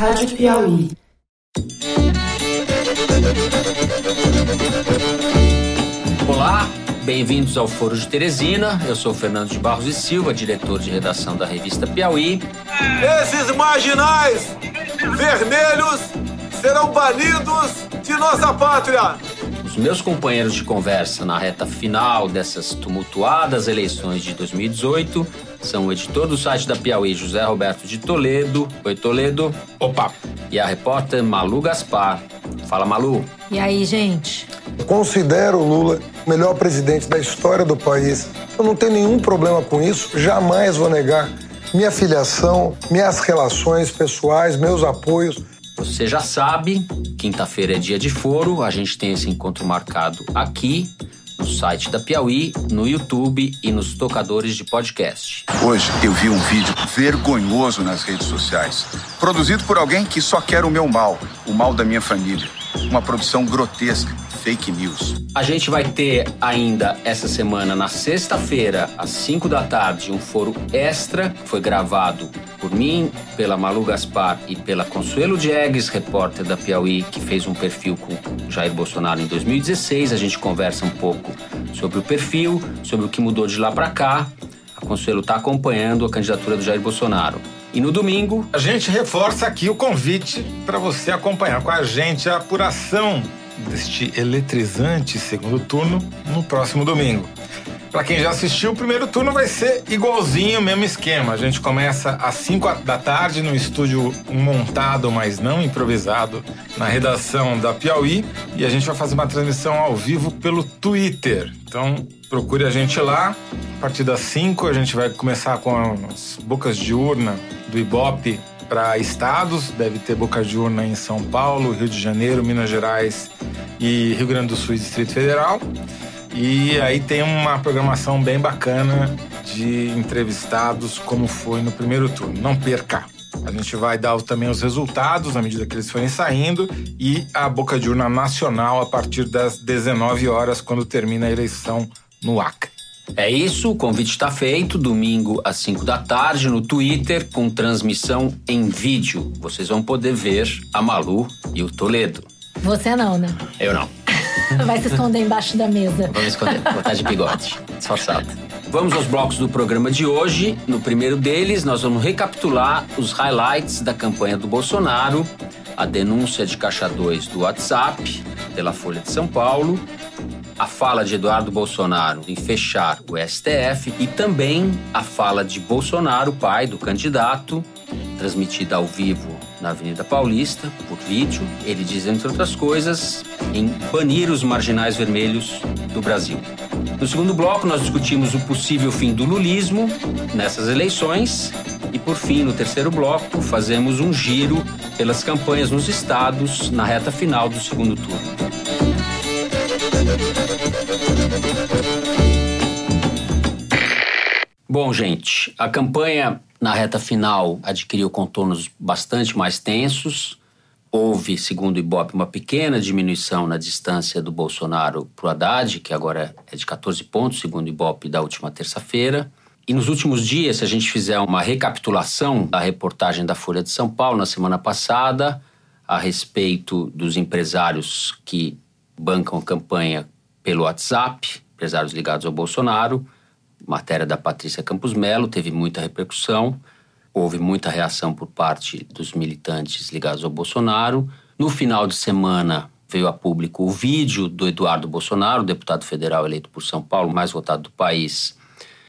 Rádio Piauí. Olá, bem-vindos ao Foro de Teresina. Eu sou Fernando de Barros e Silva, diretor de redação da revista Piauí. Esses marginais vermelhos serão banidos de nossa pátria. Os meus companheiros de conversa na reta final dessas tumultuadas eleições de 2018 são o editor do site da Piauí, José Roberto de Toledo. Oi, Toledo. Opa! E a repórter Malu Gaspar. Fala, Malu. E aí, gente? Considero o Lula o melhor presidente da história do país. Eu não tenho nenhum problema com isso, jamais vou negar minha filiação, minhas relações pessoais, meus apoios. Você já sabe, quinta-feira é dia de foro, a gente tem esse encontro marcado aqui no site da Piauí, no YouTube e nos tocadores de podcast. Hoje eu vi um vídeo vergonhoso nas redes sociais, produzido por alguém que só quer o meu mal, o mal da minha família. Uma produção grotesca, fake news. A gente vai ter ainda essa semana, na sexta-feira, às 5 da tarde, um foro extra. Foi gravado por mim, pela Malu Gaspar e pela Consuelo Diegues, repórter da Piauí, que fez um perfil com Jair Bolsonaro em 2016. A gente conversa um pouco sobre o perfil, sobre o que mudou de lá para cá. A Consuelo está acompanhando a candidatura do Jair Bolsonaro. E no domingo. A gente reforça aqui o convite para você acompanhar com a gente a apuração deste eletrizante segundo turno no próximo domingo. Para quem já assistiu, o primeiro turno vai ser igualzinho, mesmo esquema. A gente começa às 5 da tarde no estúdio montado, mas não improvisado, na redação da Piauí. E a gente vai fazer uma transmissão ao vivo pelo Twitter. Então procure a gente lá. A partir das 5 a gente vai começar com as bocas de urna do Ibope para estados. Deve ter boca de urna em São Paulo, Rio de Janeiro, Minas Gerais e Rio Grande do Sul e Distrito Federal. E aí tem uma programação bem bacana de entrevistados, como foi no primeiro turno. Não perca! A gente vai dar também os resultados à medida que eles forem saindo e a boca de urna nacional a partir das 19 horas, quando termina a eleição no Acre. É isso, o convite está feito. Domingo às 5 da tarde no Twitter, com transmissão em vídeo. Vocês vão poder ver a Malu e o Toledo. Você não, né? Eu não. Vai se esconder embaixo da mesa. Vamos esconder, vou estar de bigode, disfarçado. Vamos aos blocos do programa de hoje. No primeiro deles, nós vamos recapitular os highlights da campanha do Bolsonaro, a denúncia de Caixa 2 do WhatsApp pela Folha de São Paulo, a fala de Eduardo Bolsonaro em fechar o STF e também a fala de Bolsonaro, pai do candidato, transmitida ao vivo na Avenida Paulista, por vídeo. Ele diz, entre outras coisas, em banir os marginais vermelhos do Brasil. No segundo bloco, nós discutimos o possível fim do lulismo nessas eleições. E, por fim, no terceiro bloco, fazemos um giro pelas campanhas nos estados na reta final do segundo turno. Bom, gente, a campanha na reta final adquiriu contornos bastante mais tensos. Houve, segundo o Ibope, uma pequena diminuição na distância do Bolsonaro para o Haddad, que agora é de 14 pontos, segundo o Ibope da última terça-feira. E nos últimos dias, se a gente fizer uma recapitulação da reportagem da Folha de São Paulo na semana passada, a respeito dos empresários que bancam a campanha pelo WhatsApp, empresários ligados ao Bolsonaro, matéria da Patrícia Campos Melo, teve muita repercussão, houve muita reação por parte dos militantes ligados ao Bolsonaro. No final de semana veio a público o vídeo do Eduardo Bolsonaro, deputado federal eleito por São Paulo, mais votado do país,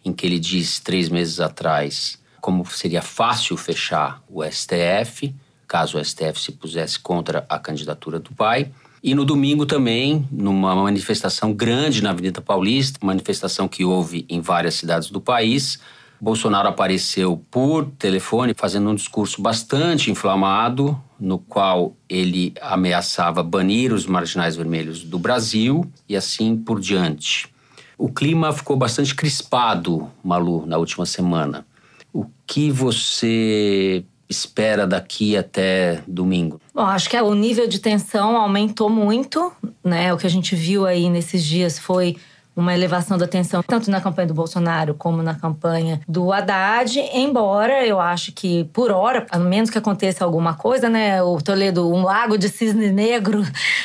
em que ele disse três meses atrás como seria fácil fechar o STF, caso o STF se pusesse contra a candidatura do pai. E no domingo também, numa manifestação grande na Avenida Paulista, manifestação que houve em várias cidades do país, Bolsonaro apareceu por telefone fazendo um discurso bastante inflamado, no qual ele ameaçava banir os marginais vermelhos do Brasil e assim por diante. O clima ficou bastante crispado, Malu, na última semana. O que você espera daqui até domingo? Bom, acho que o nível de tensão aumentou muito, né? O que a gente viu aí nesses dias foi uma elevação da tensão, tanto na campanha do Bolsonaro como na campanha do Haddad, embora eu acho que, por hora, a menos que aconteça alguma coisa, né, o Toledo, um lago de cisne negro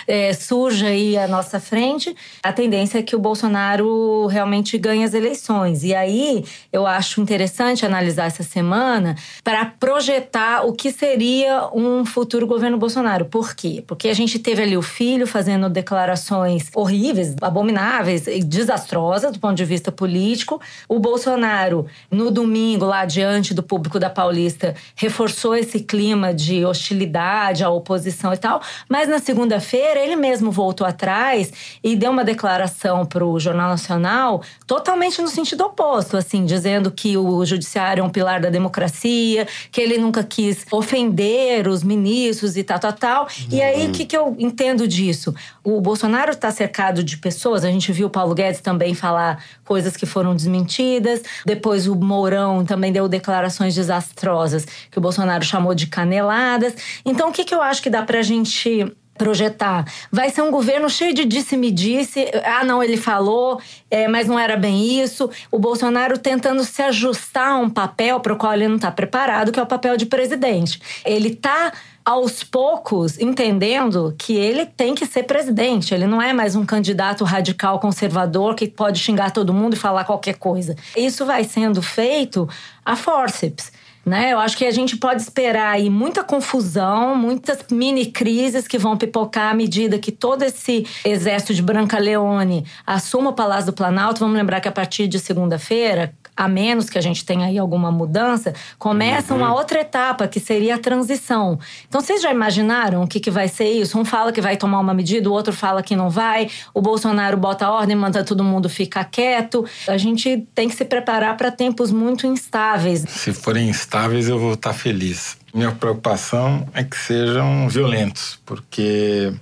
é, surja aí à nossa frente, a tendência é que o Bolsonaro realmente ganhe as eleições. E aí, eu acho interessante analisar essa semana para projetar o que seria um futuro governo Bolsonaro. Por quê? Porque a gente teve ali o filho fazendo declarações horríveis, abomináveis, desastrosa do ponto de vista político. O Bolsonaro, no domingo, lá diante do público da Paulista, reforçou esse clima de hostilidade à oposição e tal. Mas na segunda-feira, ele mesmo voltou atrás e deu uma declaração para o Jornal Nacional totalmente no sentido oposto, assim, dizendo que o judiciário é um pilar da democracia, que ele nunca quis ofender os ministros e tal, tal, tal. E aí, o uhum. que, que eu entendo disso? O Bolsonaro está cercado de pessoas, a gente viu o Paulo Guedes também falar coisas que foram desmentidas. Depois o Mourão também deu declarações desastrosas que o Bolsonaro chamou de caneladas. Então, o que, que eu acho que dá pra gente projetar. Vai ser um governo cheio de disse-me-disse. Ah, não, ele falou, é, mas não era bem isso. O Bolsonaro tentando se ajustar a um papel para o qual ele não está preparado, que é o papel de presidente. Ele está aos poucos entendendo que ele tem que ser presidente. Ele não é mais um candidato radical conservador que pode xingar todo mundo e falar qualquer coisa. Isso vai sendo feito a forceps. Né? Eu acho que a gente pode esperar aí muita confusão, muitas mini crises que vão pipocar à medida que todo esse exército de Branca Leone assuma o Palácio do Planalto. Vamos lembrar que a partir de segunda-feira, a menos que a gente tenha aí alguma mudança, começa uhum. uma outra etapa, que seria a transição. Então, vocês já imaginaram o que, que vai ser isso? Um fala que vai tomar uma medida, o outro fala que não vai, o Bolsonaro bota a ordem, manda todo mundo ficar quieto. A gente tem que se preparar para tempos muito instáveis. Se forem instáveis, eu vou estar feliz. Minha preocupação é que sejam violentos, porque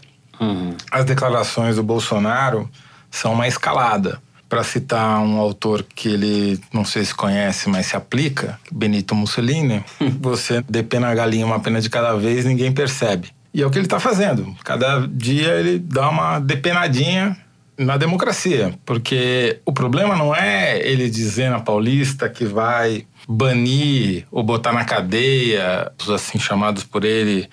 uhum. as declarações do Bolsonaro são uma escalada para citar um autor que ele não sei se conhece, mas se aplica, Benito Mussolini, você depena a galinha uma pena de cada vez, ninguém percebe. E é o que ele está fazendo. Cada dia ele dá uma depenadinha na democracia, porque o problema não é ele dizer na Paulista que vai banir ou botar na cadeia os assim chamados por ele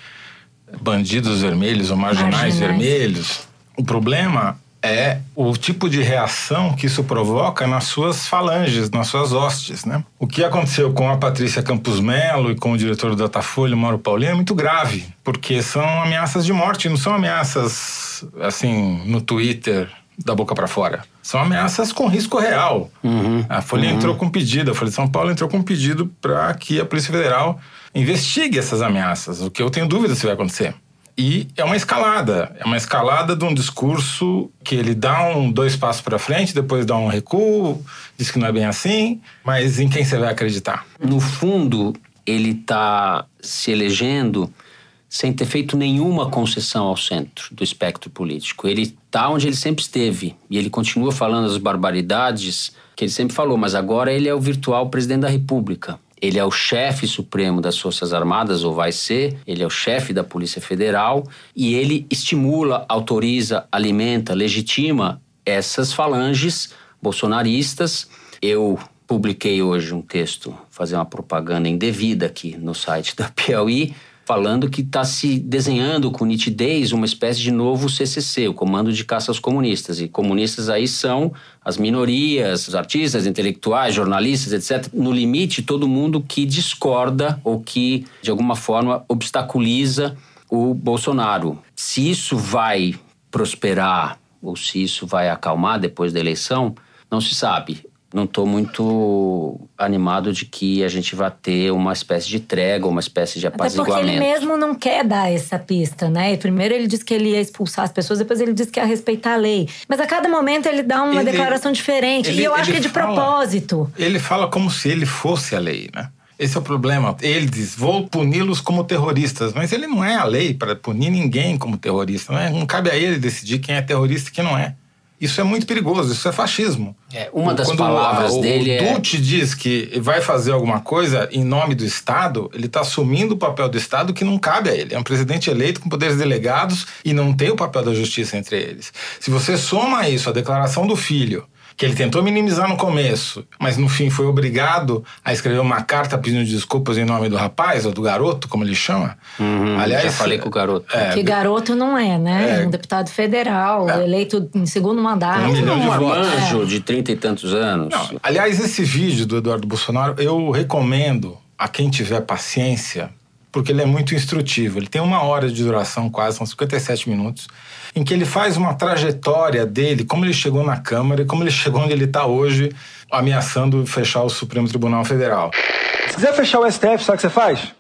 bandidos vermelhos ou marginais, marginais. vermelhos. O problema é o tipo de reação que isso provoca nas suas falanges, nas suas hostes, né? O que aconteceu com a Patrícia Campos Melo e com o diretor do Datafolha, Mauro Paulino, é muito grave, porque são ameaças de morte, não são ameaças assim no Twitter da boca para fora. São ameaças com risco real. Uhum, a Folha uhum. entrou com pedido, a Folha de São Paulo entrou com pedido para que a Polícia Federal investigue essas ameaças, o que eu tenho dúvida se vai acontecer. E é uma escalada, é uma escalada de um discurso que ele dá um dois passos para frente, depois dá um recuo, diz que não é bem assim, mas em quem você vai acreditar? No fundo, ele está se elegendo sem ter feito nenhuma concessão ao centro do espectro político. Ele está onde ele sempre esteve e ele continua falando as barbaridades que ele sempre falou, mas agora ele é o virtual presidente da República. Ele é o chefe supremo das Forças Armadas, ou vai ser, ele é o chefe da Polícia Federal, e ele estimula, autoriza, alimenta, legitima essas falanges bolsonaristas. Eu publiquei hoje um texto, fazer uma propaganda indevida aqui no site da Piauí, falando que está se desenhando com nitidez uma espécie de novo CCC, o Comando de Caça aos Comunistas. E comunistas aí são as minorias, os artistas, intelectuais, jornalistas, etc. No limite, todo mundo que discorda ou que, de alguma forma, obstaculiza o Bolsonaro. Se isso vai prosperar ou se isso vai acalmar depois da eleição, não se sabe não estou muito animado de que a gente vá ter uma espécie de trégua, uma espécie de apaziguamento. Até porque ele mesmo não quer dar essa pista, né? Primeiro ele disse que ele ia expulsar as pessoas, depois ele disse que ia respeitar a lei. Mas a cada momento ele dá uma ele, declaração diferente. Ele, e eu acho que é de fala, propósito. Ele fala como se ele fosse a lei, né? Esse é o problema. Ele diz: vou puni-los como terroristas, mas ele não é a lei para punir ninguém como terrorista. Não, é? não cabe a ele decidir quem é terrorista e quem não é. Isso é muito perigoso, isso é fascismo. É, uma das Quando palavras o, dele o é. diz que vai fazer alguma coisa em nome do Estado, ele está assumindo o papel do Estado que não cabe a ele. É um presidente eleito com poderes delegados e não tem o papel da justiça entre eles. Se você soma isso, a declaração do filho, que ele tentou minimizar no começo, mas no fim foi obrigado a escrever uma carta pedindo desculpas em nome do rapaz, ou do garoto, como ele chama. Uhum, Aliás, já falei com o garoto. É, que garoto não é, né? É, um deputado federal, é, eleito em segundo mandato. Um milhão de um anjo de trinta e tantos anos. Não, aliás, esse vídeo do Eduardo Bolsonaro, eu recomendo a quem tiver paciência, porque ele é muito instrutivo. Ele tem uma hora de duração, quase, são 57 minutos, em que ele faz uma trajetória dele, como ele chegou na Câmara e como ele chegou onde ele está hoje, ameaçando fechar o Supremo Tribunal Federal. Se quiser fechar o STF, sabe o que você faz?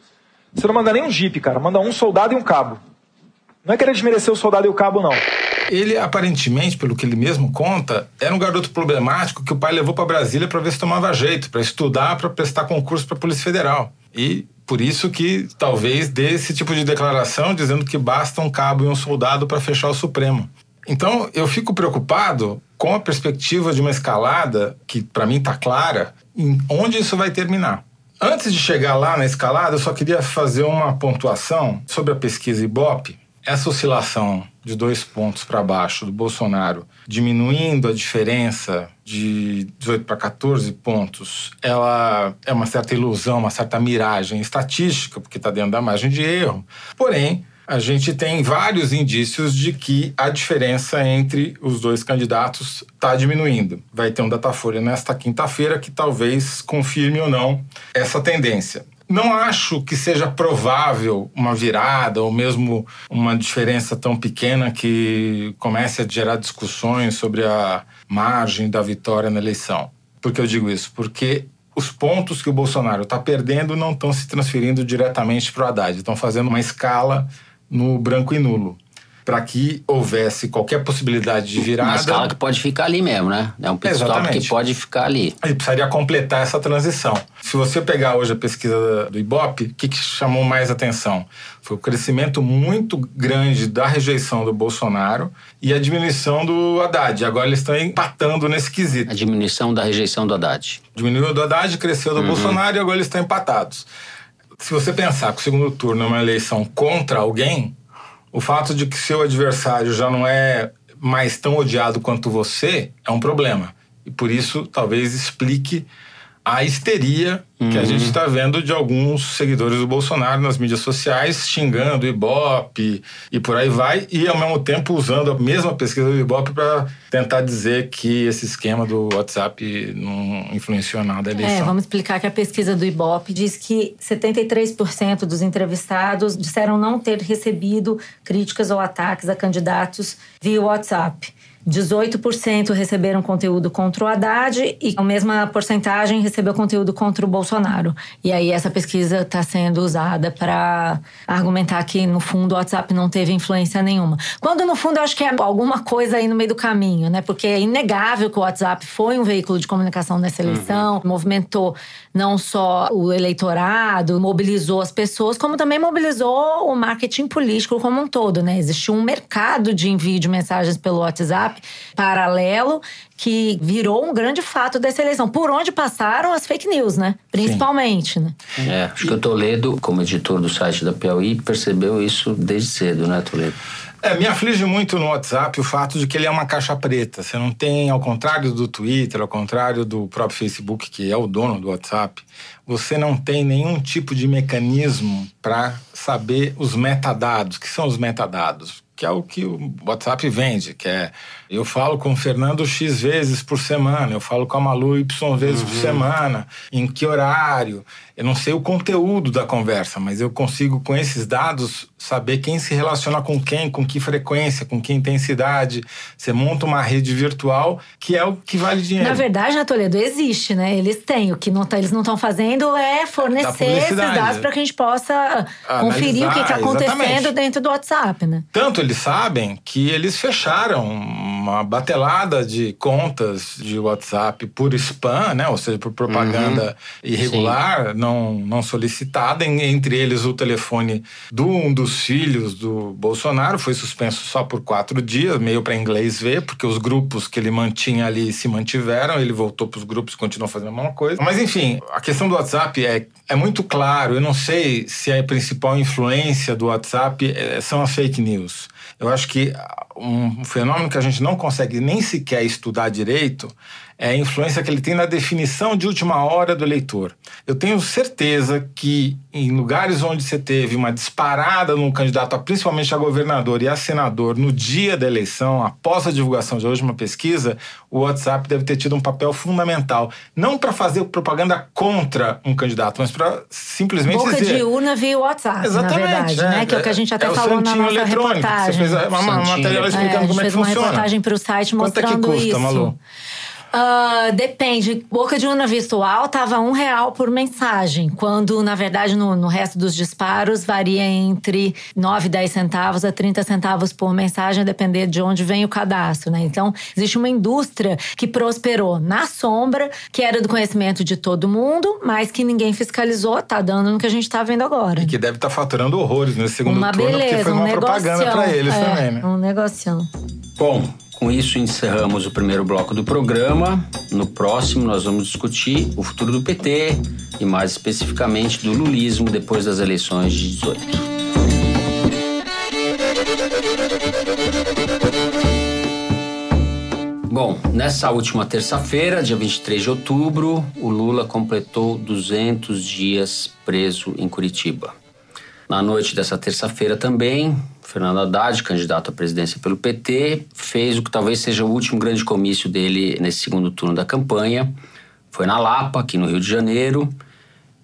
Você não manda nem um jipe, cara. Manda um soldado e um cabo. Não é querer desmerecer o soldado e o cabo, não. Ele, aparentemente, pelo que ele mesmo conta, era um garoto problemático que o pai levou para Brasília para ver se tomava jeito, para estudar, para prestar concurso para a Polícia Federal. E por isso que talvez dê esse tipo de declaração dizendo que basta um cabo e um soldado para fechar o Supremo. Então, eu fico preocupado com a perspectiva de uma escalada que para mim está clara em onde isso vai terminar. Antes de chegar lá na escalada, eu só queria fazer uma pontuação sobre a pesquisa Ibope. Essa oscilação de dois pontos para baixo do Bolsonaro, diminuindo a diferença de 18 para 14 pontos, ela é uma certa ilusão, uma certa miragem estatística, porque está dentro da margem de erro. Porém, a gente tem vários indícios de que a diferença entre os dois candidatos está diminuindo. Vai ter um Datafolha nesta quinta-feira que talvez confirme ou não essa tendência. Não acho que seja provável uma virada ou mesmo uma diferença tão pequena que comece a gerar discussões sobre a margem da vitória na eleição. Por que eu digo isso? Porque os pontos que o Bolsonaro está perdendo não estão se transferindo diretamente para o Haddad, estão fazendo uma escala no branco e nulo para que houvesse qualquer possibilidade de virada. Uma escala que pode ficar ali mesmo, né? É um pit stop que pode ficar ali. Ele precisaria completar essa transição. Se você pegar hoje a pesquisa do Ibope, o que, que chamou mais atenção? Foi o crescimento muito grande da rejeição do Bolsonaro e a diminuição do Haddad. Agora eles estão empatando nesse quesito. A diminuição da rejeição do Haddad. Diminuiu do Haddad, cresceu do uhum. Bolsonaro e agora eles estão empatados. Se você pensar que o segundo turno é uma eleição contra alguém, o fato de que seu adversário já não é mais tão odiado quanto você é um problema. E por isso, talvez explique a histeria uhum. que a gente está uhum. vendo de alguns seguidores do Bolsonaro nas mídias sociais, xingando o Ibope e por aí vai, e ao mesmo tempo usando a mesma pesquisa do Ibope para tentar dizer que esse esquema do WhatsApp não influenciou nada a eleição. É, vamos explicar que a pesquisa do Ibope diz que 73% dos entrevistados disseram não ter recebido críticas ou ataques a candidatos via WhatsApp. 18% receberam conteúdo contra o Haddad e a mesma porcentagem recebeu conteúdo contra o Bolsonaro. E aí essa pesquisa está sendo usada para argumentar que no fundo o WhatsApp não teve influência nenhuma. Quando no fundo eu acho que é alguma coisa aí no meio do caminho, né? Porque é inegável que o WhatsApp foi um veículo de comunicação nessa eleição, uhum. movimentou não só o eleitorado, mobilizou as pessoas, como também mobilizou o marketing político como um todo, né? Existiu um mercado de envio de mensagens pelo WhatsApp paralelo que virou um grande fato dessa eleição. Por onde passaram as fake news, né? Principalmente, Sim. né? É, acho que o Toledo, como editor do site da Piauí, percebeu isso desde cedo, né, Toledo? É, me aflige muito no WhatsApp o fato de que ele é uma caixa preta. Você não tem, ao contrário do Twitter, ao contrário do próprio Facebook, que é o dono do WhatsApp, você não tem nenhum tipo de mecanismo para saber os metadados. O que são os metadados? que é o que o WhatsApp vende, que é eu falo com o Fernando X vezes por semana, eu falo com a Malu Y vezes uhum. por semana, em que horário. Eu não sei o conteúdo da conversa, mas eu consigo, com esses dados, saber quem se relaciona com quem, com que frequência, com que intensidade. Você monta uma rede virtual que é o que vale dinheiro. Na verdade, na Toledo, existe, né? Eles têm. O que não tá, eles não estão fazendo é fornecer esses dados para que a gente possa Analisar, conferir o que está acontecendo exatamente. dentro do WhatsApp, né? Tanto eles sabem que eles fecharam uma batelada de contas de WhatsApp por spam, né? Ou seja, por propaganda uhum. irregular, não, não solicitada. Entre eles, o telefone de um dos filhos do Bolsonaro foi suspenso só por quatro dias, meio para inglês ver, porque os grupos que ele mantinha ali se mantiveram. Ele voltou para os grupos e continuou fazendo a mesma coisa. Mas, enfim, a questão do WhatsApp é, é muito claro. Eu não sei se a principal influência do WhatsApp é, são as fake news. Eu acho que um fenômeno que a gente não não consegue nem sequer estudar direito é a influência que ele tem na definição de última hora do eleitor. Eu tenho certeza que em lugares onde você teve uma disparada num candidato, principalmente a governador e a senador, no dia da eleição, após a divulgação de hoje uma pesquisa, o WhatsApp deve ter tido um papel fundamental. Não para fazer propaganda contra um candidato, mas para simplesmente Boca dizer... de urna via WhatsApp, Exatamente, na verdade, é, né? Que é o que a gente até é falou na nossa eletrônico. reportagem. Você fez uma, uma matéria explicando É, como é que fez uma funciona. reportagem para o site Quanto é que mostrando custa, isso. Malu? Ah, depende. Boca de urna virtual tava um real por mensagem, quando na verdade no, no resto dos disparos varia entre 9 e 10 centavos a 30 centavos por mensagem, a depender de onde vem o cadastro, né? Então, existe uma indústria que prosperou na sombra, que era do conhecimento de todo mundo, mas que ninguém fiscalizou, tá dando no que a gente tá vendo agora. E que deve estar faturando horrores nesse segundo uma turno, beleza, porque foi um uma negocião. propaganda para eles é, também, né? Um negocião. Bom, com isso encerramos o primeiro bloco do programa. No próximo, nós vamos discutir o futuro do PT e, mais especificamente, do lulismo depois das eleições de 18. Bom, nessa última terça-feira, dia 23 de outubro, o Lula completou 200 dias preso em Curitiba. Na noite dessa terça-feira também, Fernando Haddad, candidato à presidência pelo PT, fez o que talvez seja o último grande comício dele nesse segundo turno da campanha. Foi na Lapa, aqui no Rio de Janeiro.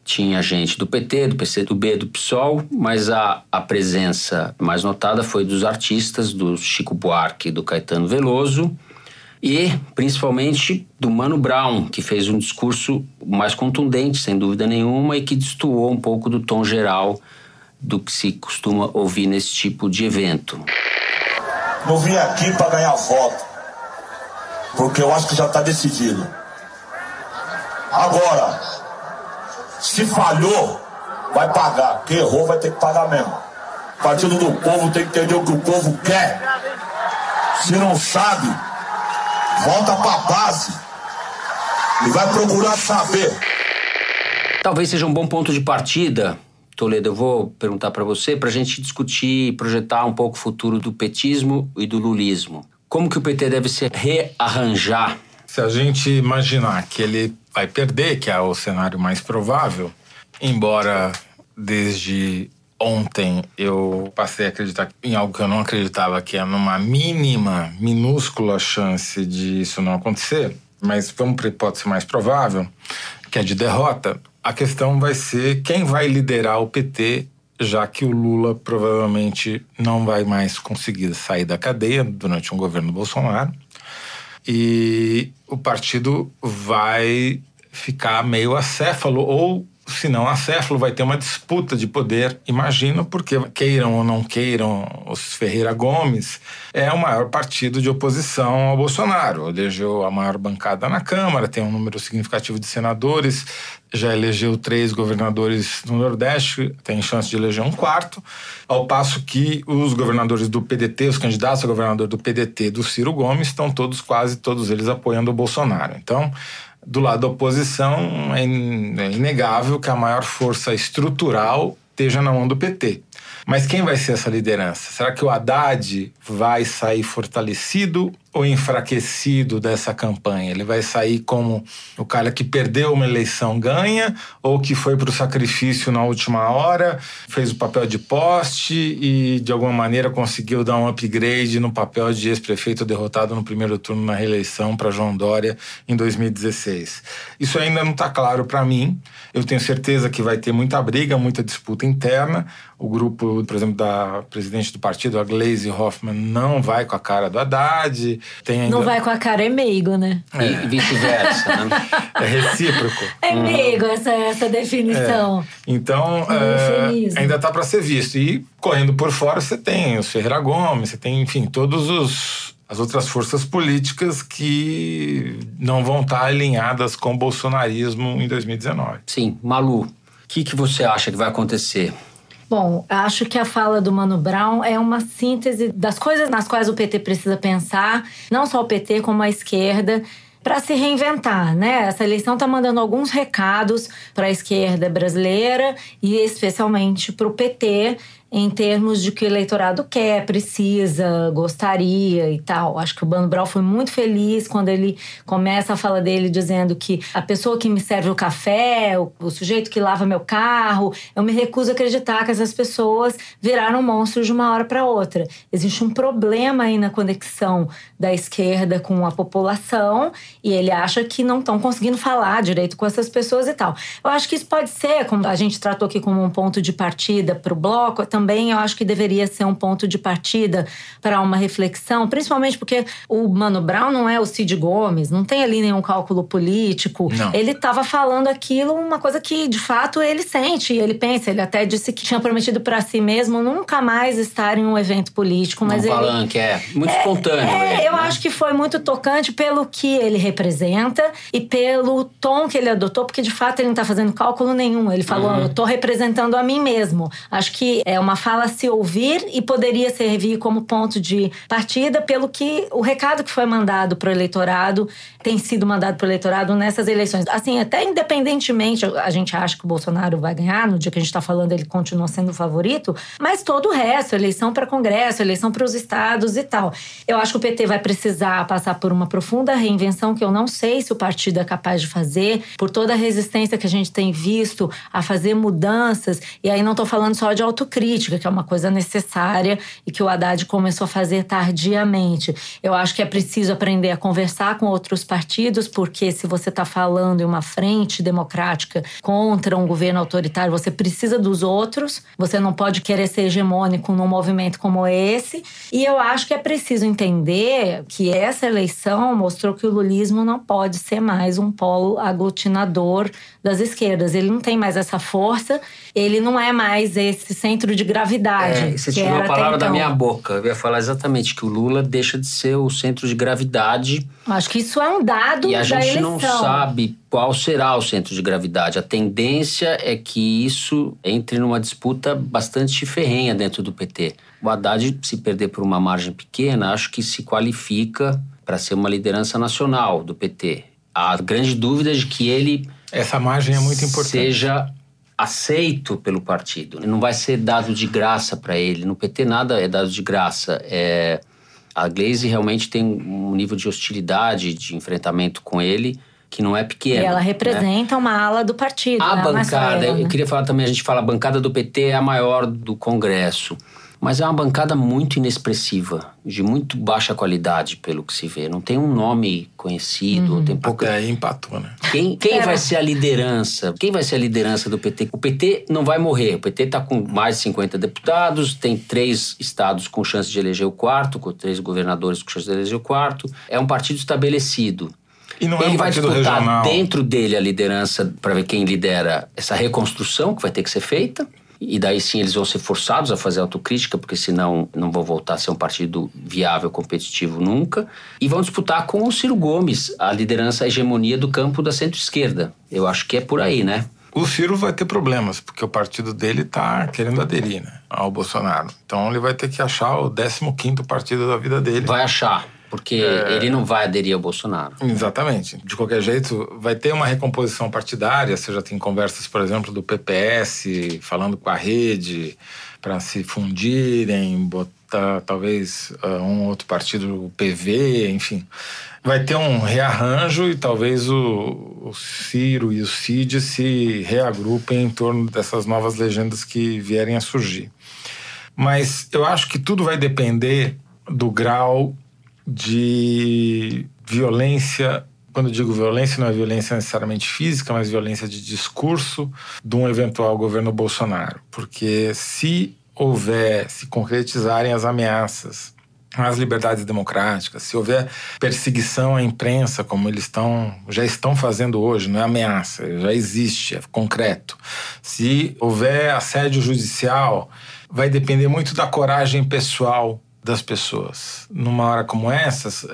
Tinha gente do PT, do PCdoB, do PSOL, mas a, a presença mais notada foi dos artistas, do Chico Buarque e do Caetano Veloso, e principalmente do Mano Brown, que fez um discurso mais contundente, sem dúvida nenhuma, e que destoou um pouco do tom geral do que se costuma ouvir nesse tipo de evento. Não vim aqui para ganhar voto, porque eu acho que já está decidido. Agora, se falhou, vai pagar. Quem errou vai ter que pagar mesmo. O Partido do Povo tem que entender o que o povo quer. Se não sabe, volta para a base e vai procurar saber. Talvez seja um bom ponto de partida, Toledo. Eu vou perguntar para você para a gente discutir e projetar um pouco o futuro do petismo e do lulismo. Como que o PT deve se rearranjar? Se a gente imaginar que ele vai perder, que é o cenário mais provável, embora desde ontem eu passei a acreditar em algo que eu não acreditava, que é numa mínima, minúscula chance de isso não acontecer, mas vamos para a hipótese mais provável, que é de derrota, a questão vai ser quem vai liderar o PT, já que o Lula provavelmente não vai mais conseguir sair da cadeia durante um governo Bolsonaro. E o partido vai ficar meio acéfalo, ou se não acéfalo, vai ter uma disputa de poder, imagino, porque queiram ou não queiram, os Ferreira Gomes é o maior partido de oposição ao Bolsonaro. Elegeu a maior bancada na Câmara, tem um número significativo de senadores, já elegeu três governadores no Nordeste, tem chance de eleger um quarto, ao passo que os governadores do PDT, os candidatos a governador do PDT do Ciro Gomes, estão todos, quase todos eles, apoiando o Bolsonaro. Então, do lado da oposição, é inegável que a maior força estrutural esteja na mão do PT. Mas quem vai ser essa liderança? Será que o Haddad vai sair fortalecido ou enfraquecido dessa campanha? Ele vai sair como o cara que perdeu uma eleição ganha ou que foi para o sacrifício na última hora, fez o papel de poste e de alguma maneira conseguiu dar um upgrade no papel de ex-prefeito derrotado no primeiro turno na reeleição para João Dória em 2016? Isso ainda não está claro para mim. Eu tenho certeza que vai ter muita briga, muita disputa interna. O grupo, por exemplo, da presidente do partido, a Glaze Hoffman, não vai com a cara do Haddad. Tem ainda... Não vai com a cara, é meigo, né? E e vice-versa, né? É recíproco. É meigo essa, essa definição. Então, Um é, ainda está para ser visto. E correndo por fora, você tem os Ferreira Gomes, você tem, enfim, todos os as outras forças políticas que não vão estar alinhadas com o bolsonarismo em 2019. Sim, Malu, o que, que você acha que vai acontecer? Bom, acho que a fala do Mano Brown é uma síntese das coisas nas quais o PT precisa pensar, não só o PT, como a esquerda, para se reinventar, né? Essa eleição está mandando alguns recados para a esquerda brasileira e especialmente para o PT em termos de que o eleitorado quer, precisa, gostaria e tal. Acho que o Bano Brau foi muito feliz quando ele começa a fala dele dizendo que a pessoa que me serve o café, o, o sujeito que lava meu carro, eu me recuso a acreditar que essas pessoas viraram monstros de uma hora para outra. Existe um problema aí na conexão da esquerda com a população e ele acha que não estão conseguindo falar direito com essas pessoas e tal. Eu acho que isso pode ser, como a gente tratou aqui como um ponto de partida para o bloco, também eu acho que deveria ser um ponto de partida para uma reflexão, principalmente porque o Mano Brown não é o Cid Gomes, não tem ali nenhum cálculo político. Não. Ele estava falando aquilo, uma coisa que de fato ele sente, ele pensa. Ele até disse que tinha prometido para si mesmo nunca mais estar em um evento político, mas um ele palanque, é muito espontâneo. é, eu né? acho que foi muito tocante pelo que ele representa e pelo tom que ele adotou, porque de fato ele não está fazendo cálculo nenhum. Ele falou, Uhum. eu estou representando a mim mesmo. Acho que é uma fala a se ouvir e poderia servir como ponto de partida pelo que o recado que foi mandado para o eleitorado tem sido mandado para o eleitorado nessas eleições. Assim, até independentemente, a gente acha que o Bolsonaro vai ganhar, no dia que a gente está falando ele continua sendo o favorito, mas todo o resto, eleição para Congresso, eleição para os estados e tal. Eu acho que o PT vai precisar passar por uma profunda reinvenção que eu não sei se o partido é capaz de fazer, por toda a resistência que a gente tem visto a fazer mudanças. E aí não estou falando só de autocrítica, que é uma coisa necessária e que o Haddad começou a fazer tardiamente. Eu acho que é preciso aprender a conversar com outros partidos, porque se você está falando em uma frente democrática contra um governo autoritário, você precisa dos outros. Você não pode querer ser hegemônico num movimento como esse. E eu acho que é preciso entender que essa eleição mostrou que o lulismo não pode ser mais um polo aglutinador das esquerdas. Ele não tem mais essa força, ele não é mais esse centro de gravidade. É, você que tirou a palavra da então. minha boca. Eu ia falar exatamente que o Lula deixa de ser o centro de gravidade Acho que isso é um dado e a da gente eleição. não sabe qual será o centro de gravidade. A tendência é que isso entre numa disputa bastante ferrenha dentro do PT. O Haddad, se perder por uma margem pequena, acho que se qualifica para ser uma liderança nacional do PT. A grande dúvida é de que ele Essa margem é muito importante. seja aceito pelo partido. Não vai ser dado de graça para ele. No PT nada é dado de graça. É, a Glaze realmente tem um nível de hostilidade, de enfrentamento com ele que não é E pequeno. ela né? representa uma ala do partido. A né? Bancada, eu né? queria falar também, a gente fala a bancada do PT é a maior do Congresso. Mas é uma bancada muito inexpressiva, de muito baixa qualidade, pelo que se vê. Não tem um nome conhecido, Uhum. tem pouca. Até aí empatou, né? Quem, quem Era. vai ser a liderança? Quem vai ser a liderança do PT? O PT não vai morrer. O PT está com mais de 50 deputados, tem três estados com chance de eleger o quarto, com três governadores com chance de eleger o quarto. É um partido estabelecido. E não é Ele um vai disputar regional. dentro dele a liderança para ver quem lidera essa reconstrução que vai ter que ser feita. E daí sim eles vão ser forçados a fazer autocrítica, porque senão não vão voltar a ser um partido viável, competitivo nunca. E vão disputar com o Ciro Gomes a liderança, a hegemonia do campo da centro-esquerda. Eu acho que é por aí, né? O Ciro vai ter problemas, porque o partido dele tá querendo aderir né, ao Bolsonaro. Então ele vai ter que achar o 15º partido da vida dele. Vai achar, porque ele não vai aderir ao Bolsonaro. Exatamente. De qualquer jeito, vai ter uma recomposição partidária. Você já tem conversas, por exemplo, do PPS falando com a rede para se fundirem, botar talvez ah, um outro partido, o PV, enfim. Vai ter um rearranjo e talvez o, o Ciro e o Cid se reagrupem em torno dessas novas legendas que vierem a surgir. Mas eu acho que tudo vai depender do grau de violência. Quando digo violência, não é violência necessariamente física, mas violência de discurso de um eventual governo Bolsonaro. Porque se houver, se concretizarem as ameaças às liberdades democráticas, se houver perseguição à imprensa, como eles estão, já estão fazendo hoje, não é ameaça, já existe, é concreto. Se houver assédio judicial, vai depender muito da coragem pessoal das pessoas. Numa hora como essa, Sim.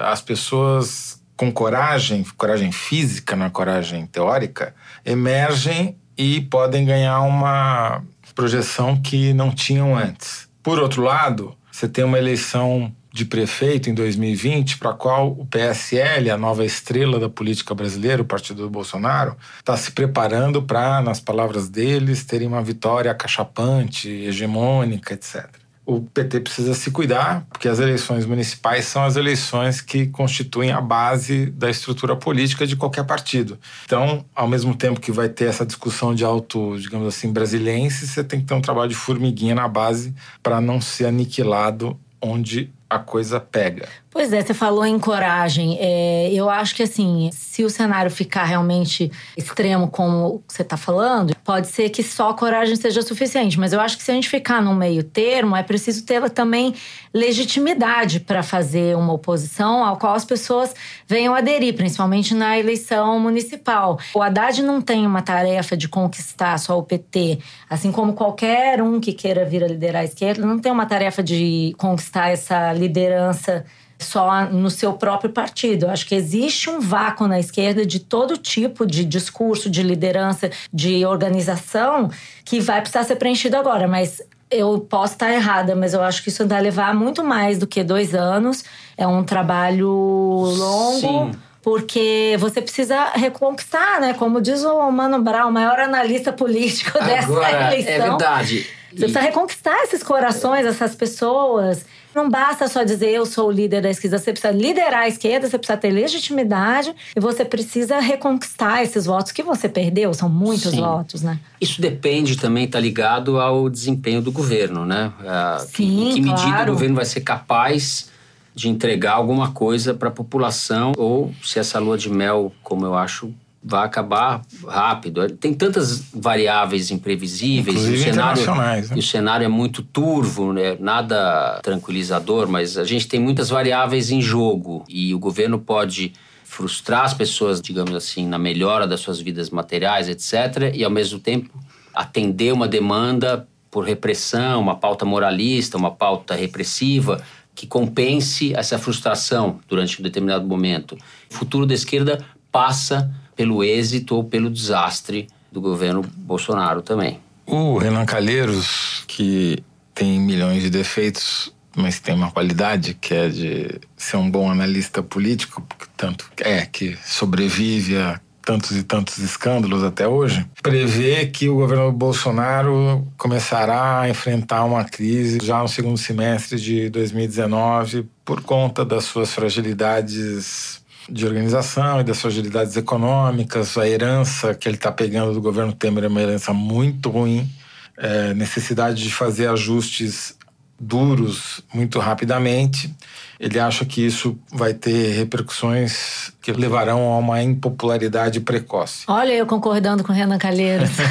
as pessoas com coragem, coragem física, não é coragem teórica, emergem e podem ganhar uma projeção que não tinham antes. Por outro lado, você tem uma eleição de prefeito em 2020, para a qual o PSL, a nova estrela da política brasileira, o partido do Bolsonaro, está se preparando para, nas palavras deles, terem uma vitória acachapante, hegemônica, etc o PT precisa se cuidar, porque as eleições municipais são as eleições que constituem a base da estrutura política de qualquer partido. Então, ao mesmo tempo que vai ter essa discussão de alto, digamos assim, brasilense, você tem que ter um trabalho de formiguinha na base para não ser aniquilado onde a coisa pega. Pois é, você falou em coragem. É, eu acho que assim, se o cenário ficar realmente extremo como você está falando, pode ser que só coragem seja suficiente. Mas eu acho que se a gente ficar no meio termo, é preciso ter também legitimidade para fazer uma oposição ao qual as pessoas venham aderir, principalmente na eleição municipal. O Haddad não tem uma tarefa de conquistar só o PT, assim como qualquer um que queira vir a liderar a esquerda, não tem uma tarefa de conquistar essa liderança só no seu próprio partido. Eu acho que existe um vácuo na esquerda de todo tipo de discurso, de liderança, de organização que vai precisar ser preenchido agora. Mas eu posso estar errada, mas eu acho que isso vai levar muito mais do que dois anos. É um trabalho longo. Sim porque você precisa reconquistar, né? Como diz o Mano Brown, o maior analista político dessa Agora, eleição. É verdade. Você precisa reconquistar esses corações, essas pessoas. Não basta só dizer eu sou o líder da esquerda, você precisa liderar a esquerda, você precisa ter legitimidade e você precisa reconquistar esses votos que você perdeu, são muitos Sim. votos, né? Isso depende também, está ligado ao desempenho do governo, né? Ah, Sim, em que medida claro. o governo vai ser capaz de entregar alguma coisa para a população ou se essa lua de mel, como eu acho, vai acabar rápido. Tem tantas variáveis imprevisíveis. Inclusive e o cenário, internacionais, né? e o cenário é muito turvo, né? nada tranquilizador, mas a gente tem muitas variáveis em jogo e o governo pode frustrar as pessoas, digamos assim, na melhora das suas vidas materiais, etc., e ao mesmo tempo atender uma demanda por repressão, uma pauta moralista, uma pauta repressiva que compense essa frustração durante um determinado momento. O futuro da esquerda passa pelo êxito ou pelo desastre do governo Bolsonaro também. O Renan Calheiros, que tem milhões de defeitos, mas tem uma qualidade que é de ser um bom analista político, tanto é que sobrevive a tantos e tantos escândalos até hoje, prevê que o governo Bolsonaro começará a enfrentar uma crise já no segundo semestre de 2019 por conta das suas fragilidades de organização e das fragilidades econômicas, a herança que ele está pegando do governo Temer é uma herança muito ruim, é, necessidade de fazer ajustes duros muito rapidamente. Ele acha que isso vai ter repercussões que levarão a uma impopularidade precoce. Olha, eu concordando com o Renan Calheiros.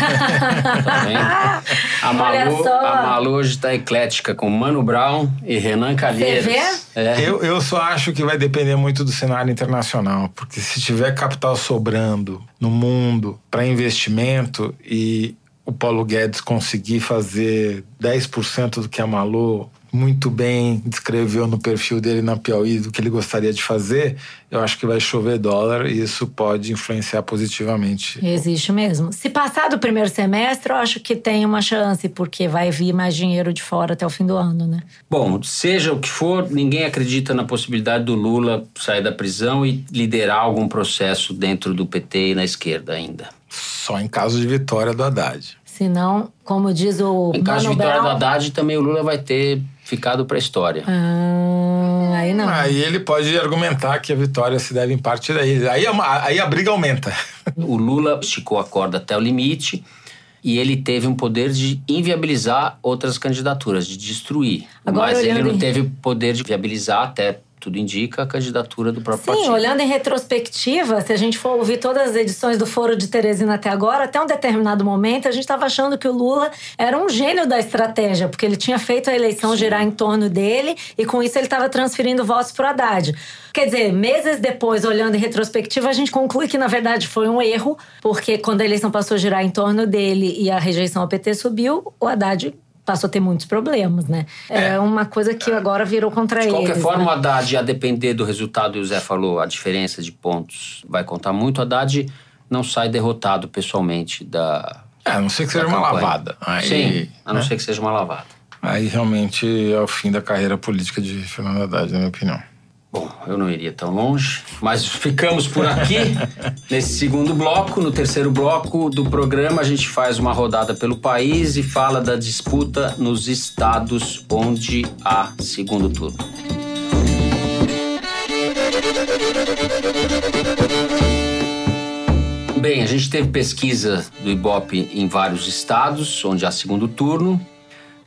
Tá? A Malu, a Malu hoje está eclética com Mano Brown e Renan Calheiros. vê? É. Eu, eu só acho que vai depender muito do cenário internacional, porque se tiver capital sobrando no mundo para investimento e o Paulo Guedes conseguir fazer 10% do que a Malu muito bem descreveu no perfil dele na Piauí do que ele gostaria de fazer, eu acho que vai chover dólar e isso pode influenciar positivamente. Existe mesmo. Se passar do primeiro semestre, eu acho que tem uma chance, porque vai vir mais dinheiro de fora até o fim do ano, né? Bom, seja o que for, ninguém acredita na possibilidade do Lula sair da prisão e liderar algum processo dentro do PT e na esquerda ainda. Só em caso de vitória do Haddad. Se não, como diz o Em caso de Mano vitória do Brown, Haddad, também o Lula vai ter ficado para a história. Ah, aí não. Aí ele pode argumentar que a vitória se deve em parte daí. Aí, é uma- aí a briga aumenta. O Lula esticou a corda até o limite e ele teve um poder de inviabilizar outras candidaturas, de destruir. Agora, Mas ele não teve poder de viabilizar, até tudo indica, a candidatura do próprio Sim, partido. olhando em retrospectiva, se a gente for ouvir todas as edições do Foro de Teresina até agora, até um determinado momento, a gente estava achando que o Lula era um gênio da estratégia, porque ele tinha feito a eleição girar em torno dele e com isso ele estava transferindo votos para o Haddad. Quer dizer, meses depois, olhando em retrospectiva, a gente conclui que na verdade foi um erro, porque quando a eleição passou a girar em torno dele e a rejeição ao PT subiu, o Haddad passou a ter muitos problemas, né? É, uma coisa que agora virou contra De ele. qualquer forma, o Haddad, a depender do resultado, e o Zé falou, a diferença de pontos vai contar muito. O Haddad não sai derrotado pessoalmente da. É, a não ser que seja da uma campanha. lavada. Aí, Sim, a não né? ser que seja uma lavada. aí realmente é o fim da carreira política de Fernando Haddad, na minha opinião. Bom, eu não iria tão longe, mas ficamos por aqui nesse segundo bloco. No terceiro bloco do programa, a gente faz uma rodada pelo país e fala da disputa nos estados onde há segundo turno. Bem, a gente teve pesquisa do Ibope em vários estados onde há segundo turno.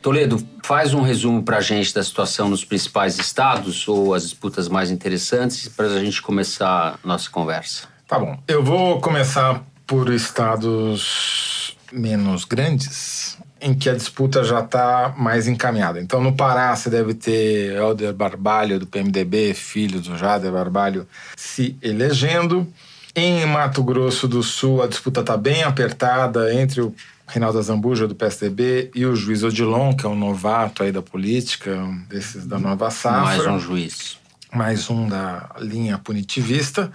Toledo, faz um resumo para a gente da situação nos principais estados ou as disputas mais interessantes para a gente começar nossa conversa. Tá bom. Eu vou começar por estados menos grandes, em que a disputa já está mais encaminhada. Então, no Pará, você deve ter Helder Barbalho, do PMDB, filho do Jader Barbalho, se elegendo. Em Mato Grosso do Sul, a disputa está bem apertada entre o Reinaldo Zambuja, do PSDB, e o juiz Odilon, que é um novato aí da política, desses da nova safra. Mais um juiz. Mais um da linha punitivista.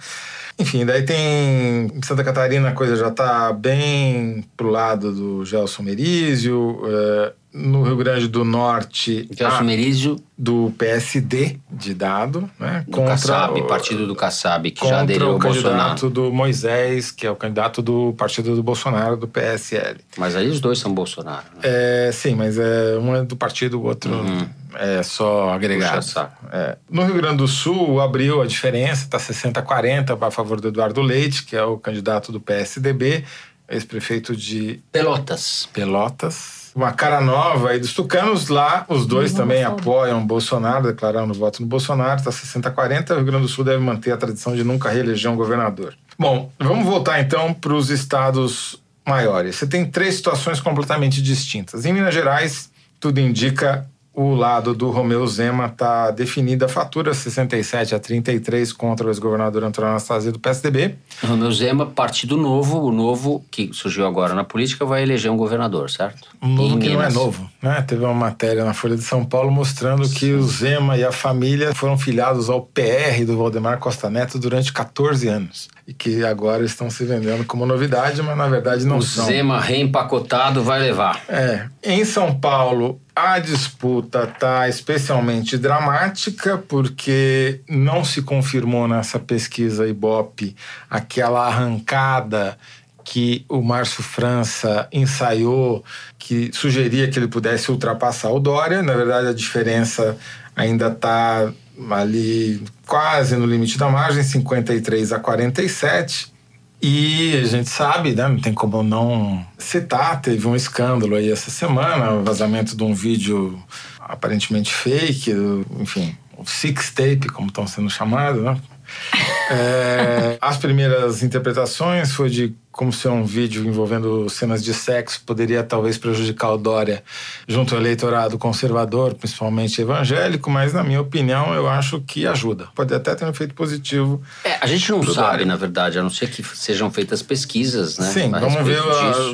Enfim, daí tem. Em Santa Catarina a coisa já está bem pro lado do Gelson Merizio. É, no Rio Grande do Norte. Gelson Merizio. Do PSD de dado, né? Do contra Kassab, o, partido do Kassab, que já aderiu ao Bolsonaro. o candidato do Moisés, que é o candidato do partido do Bolsonaro, do PSL. Mas aí os dois são Bolsonaro. Né? É, sim, mas é, um é do partido, o outro uhum. é só agregado. É. No Rio Grande do Sul, abriu a diferença, está 60-40 a favor do Eduardo Leite, que é o candidato do PSDB, ex-prefeito de Pelotas. Pelotas uma cara nova aí dos tucanos lá. Os dois uhum. também apoiam Bolsonaro, declararam o voto no Bolsonaro, está 60-40. O Rio Grande do Sul deve manter a tradição de nunca reeleger um governador. Bom, vamos voltar então para os estados maiores. Você tem três situações completamente distintas. Em Minas Gerais, tudo indica o lado do Romeu Zema está definida a fatura 67 a 33 contra o ex-governador Antônio Anastasia do PSDB. Romeu Zema, partido novo, o novo que surgiu agora na política, vai eleger um governador, certo? Um novo que Minas. não é novo. Né? Teve uma matéria na Folha de São Paulo mostrando que o Zema e a família foram filiados ao PR do Valdemar Costa Neto durante 14 anos e que agora estão se vendendo como novidade, mas na verdade não o são. O Zema reempacotado vai levar. É. Em São Paulo, a disputa está especialmente dramática porque não se confirmou nessa pesquisa Ibope aquela arrancada que o Márcio França ensaiou, que sugeria que ele pudesse ultrapassar o Dória. Na verdade, a diferença ainda está ali quase no limite da margem, 53 a 47. E a gente sabe, né, não tem como não citar, teve um escândalo aí essa semana, o vazamento de um vídeo aparentemente fake, enfim, o six tape, como estão sendo chamados, né? É, as primeiras interpretações foi de como se um vídeo envolvendo cenas de sexo poderia talvez prejudicar o Dória junto ao eleitorado conservador, principalmente evangélico, mas na minha opinião eu acho que ajuda. Pode até ter um efeito positivo. É, a gente não sabe, Dória. na verdade, a não ser que sejam feitas pesquisas, né? Sim, vamos ver,